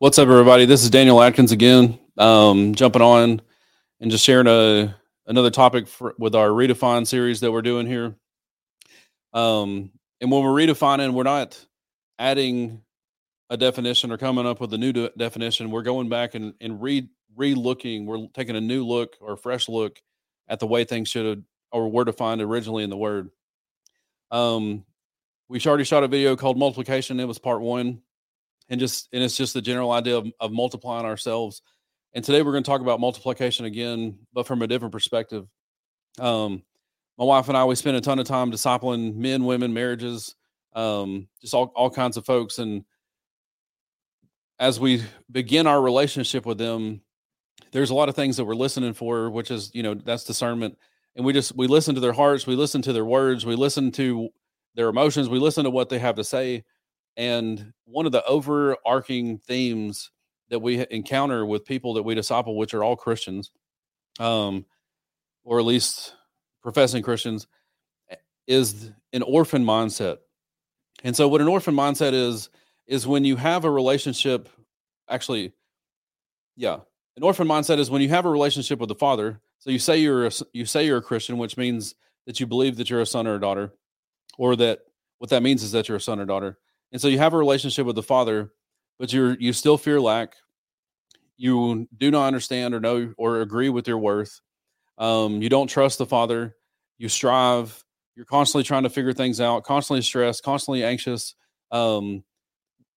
What's up, everybody? This is Daniel Atkins again, um, jumping on and just sharing a another topic for, with our redefine series that we're doing here. Um, and when we're redefining, we're not adding a definition or coming up with a new de- definition. We're going back and and re re looking. We're taking a new look or fresh look at the way things should have or were defined originally in the Word. Um, we already shot a video called multiplication. It was part one and just and it's just the general idea of, of multiplying ourselves. And today we're going to talk about multiplication again but from a different perspective. Um my wife and i we spend a ton of time discipling men women marriages um just all, all kinds of folks. And as we begin our relationship with them there's a lot of things that we're listening for which is you know that's discernment. And we just we listen to their hearts we listen to their words we listen to their emotions we listen to what they have to say and one of the overarching themes that we encounter with people that we disciple, which are all Christians, um, or at least professing Christians, eh, is an orphan mindset. And so, what an orphan mindset is, is when you have a relationship, actually, yeah, an orphan mindset is when you have a relationship with the Father. So you say you're a, you say you're a Christian, which means that you believe that you're a son or a daughter, or that what that means is that you're a son or daughter. And so you have a relationship with the Father, but you're you still fear lack. You do not understand or know or agree with your worth. Um, you don't trust the Father. You strive. You're constantly trying to figure things out. Constantly stressed. Constantly anxious. Um,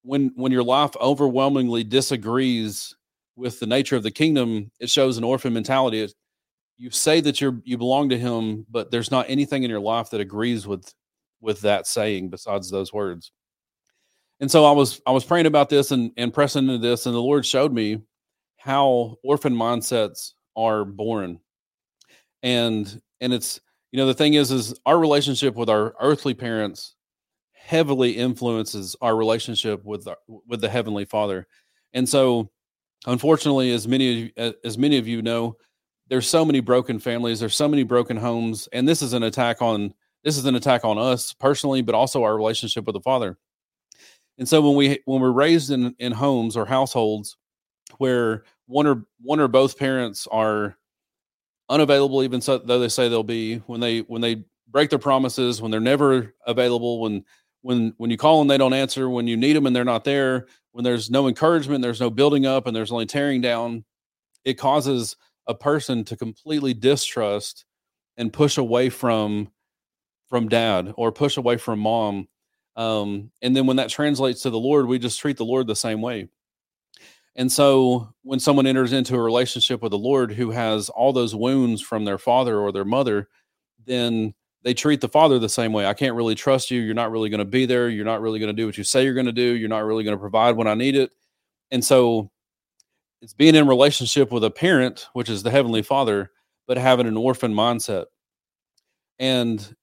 when when your life overwhelmingly disagrees with the nature of the kingdom, it shows an orphan mentality. It, you say that you're you belong to Him, but there's not anything in your life that agrees with with that saying besides those words and so I was I was praying about this and and pressing into this, and the Lord showed me how orphan mindsets are born, and and it's you know the thing is is our relationship with our earthly parents heavily influences our relationship with our, with the heavenly Father, and so unfortunately, as many as many of you know, there's so many broken families, there's so many broken homes, and this is an attack on this is an attack on us personally, but also our relationship with the Father and so when we when we're raised in in homes or households where one or one or both parents are unavailable, even so, though they say they'll be, when they when they break their promises, when they're never available, when when when you call them they don't answer, when you need them and they're not there, when there's no encouragement, there's no building up, and there's only tearing down, it causes a person to completely distrust and push away from from dad or push away from mom um, and then when that translates to the Lord, we just treat the Lord the same way. And so when someone enters into a relationship with the Lord who has all those wounds from their father or their mother, then they treat the father the same way. I can't really trust you. You're not really going to be there. You're not really going to do what you say you're going to do. You're not really going to provide when I need it. And so it's being in relationship with a parent, which is the heavenly father, but having an orphan mindset. And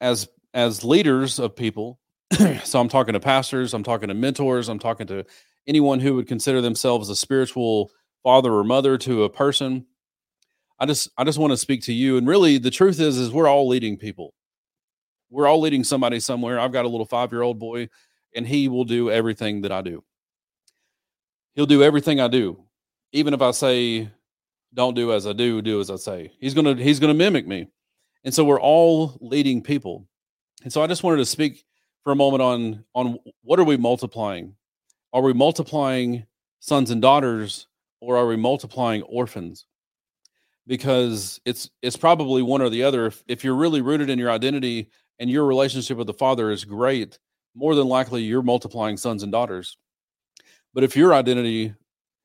as as leaders of people, so I'm talking to pastors, I'm talking to mentors, I'm talking to anyone who would consider themselves a spiritual father or mother to a person. I just I just want to speak to you and really the truth is is we're all leading people. We're all leading somebody somewhere. I've got a little 5-year-old boy and he will do everything that I do. He'll do everything I do. Even if I say don't do as I do, do as I say. He's going to he's going to mimic me. And so we're all leading people. And so I just wanted to speak for a moment on on what are we multiplying? Are we multiplying sons and daughters or are we multiplying orphans? Because it's it's probably one or the other. If, if you're really rooted in your identity and your relationship with the Father is great, more than likely you're multiplying sons and daughters. But if your identity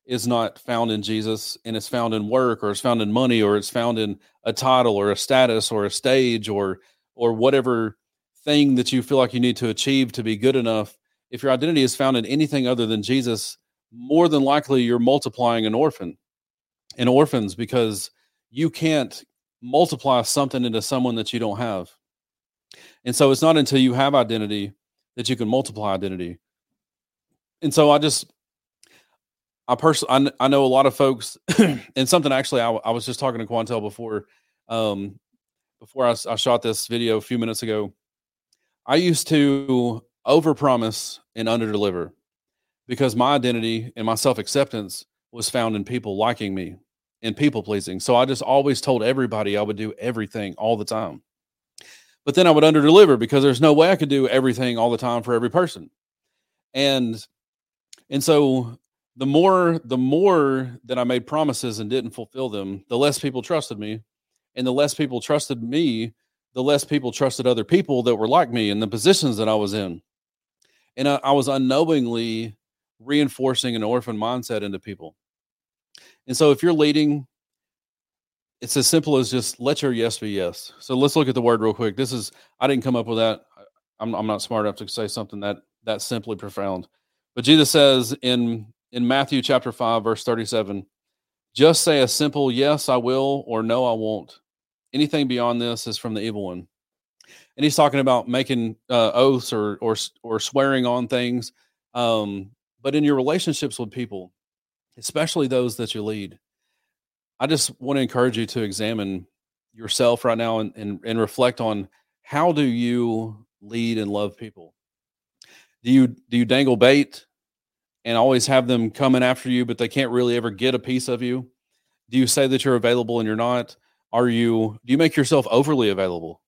is not found in Jesus and it's found in work or it's found in money or it's found in a title or a status or a stage or or whatever thing that you feel like you need to achieve to be good enough, if your identity is found in anything other than Jesus, more than likely you're multiplying an orphan and orphans because you can't multiply something into someone that you don't have. And so it's not until you have identity that you can multiply identity. And so I just, I personally, I, I know a lot of folks, and something actually, I, I was just talking to Quantel before, um, before I, I shot this video a few minutes ago I used to overpromise and underdeliver because my identity and my self acceptance was found in people liking me and people pleasing. So I just always told everybody I would do everything all the time. But then I would under deliver because there's no way I could do everything all the time for every person. And and so the more the more that I made promises and didn't fulfill them, the less people trusted me. And the less people trusted me, the less people trusted other people that were like me in the positions that I was in. And I, I was unknowingly reinforcing an orphan mindset into people. And so if you're leading, it's as simple as just let your yes be yes. So let's look at the word real quick. This is I didn't come up with that. I'm, I'm not smart enough to say something that that simply profound. But Jesus says in in Matthew chapter 5 verse 37, just say a simple yes I will or no I won't. Anything beyond this is from the evil one. And he's talking about making uh, oaths or or or swearing on things. Um, but in your relationships with people, especially those that you lead, I just want to encourage you to examine yourself right now and, and, and reflect on how do you lead and love people? Do you do you dangle bait and always have them coming after you, but they can't really ever get a piece of you? Do you say that you're available and you're not? Are you do you make yourself overly available?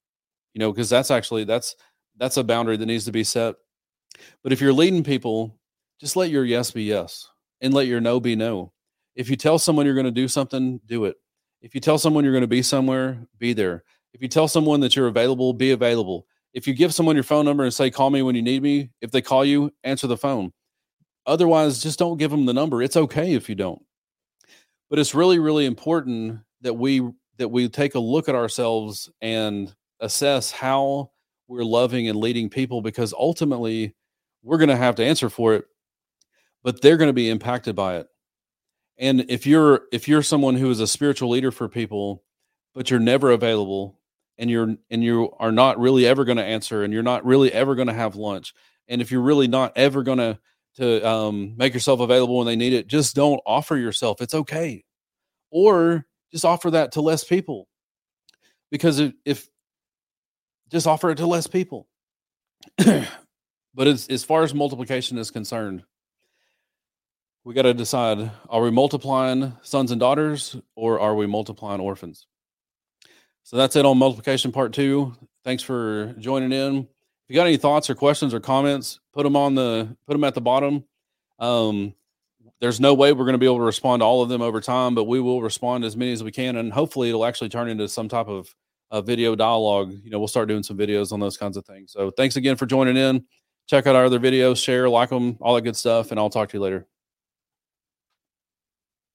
You know, because that's actually that's that's a boundary that needs to be set. But if you're leading people, just let your yes be yes and let your no be no. If you tell someone you're going to do something, do it. If you tell someone you're going to be somewhere, be there. If you tell someone that you're available, be available. If you give someone your phone number and say, call me when you need me, if they call you, answer the phone. Otherwise, just don't give them the number. It's okay if you don't. But it's really, really important that we that we take a look at ourselves and assess how we're loving and leading people because ultimately we're going to have to answer for it but they're going to be impacted by it. And if you're if you're someone who is a spiritual leader for people but you're never available and you're and you are not really ever going to answer and you're not really ever going to have lunch and if you're really not ever going to to um, make yourself available when they need it just don't offer yourself it's okay. Or just offer that to less people. Because if, if just offer it to less people. But as, as far as multiplication is concerned we got to decide are we multiplying sons and daughters or are we multiplying orphans? So that's it on multiplication part two. Thanks for joining in. If you got any thoughts or questions or comments put them on the put them at the bottom. Um, there's no way we're going to be able to respond to all of them over time but we will respond as many as we can and hopefully it'll actually turn into some type of a video dialogue. You know we'll start doing some videos on those kinds of things. So thanks again for joining in. Check out our other videos share like them all that good stuff and i'll talk to you later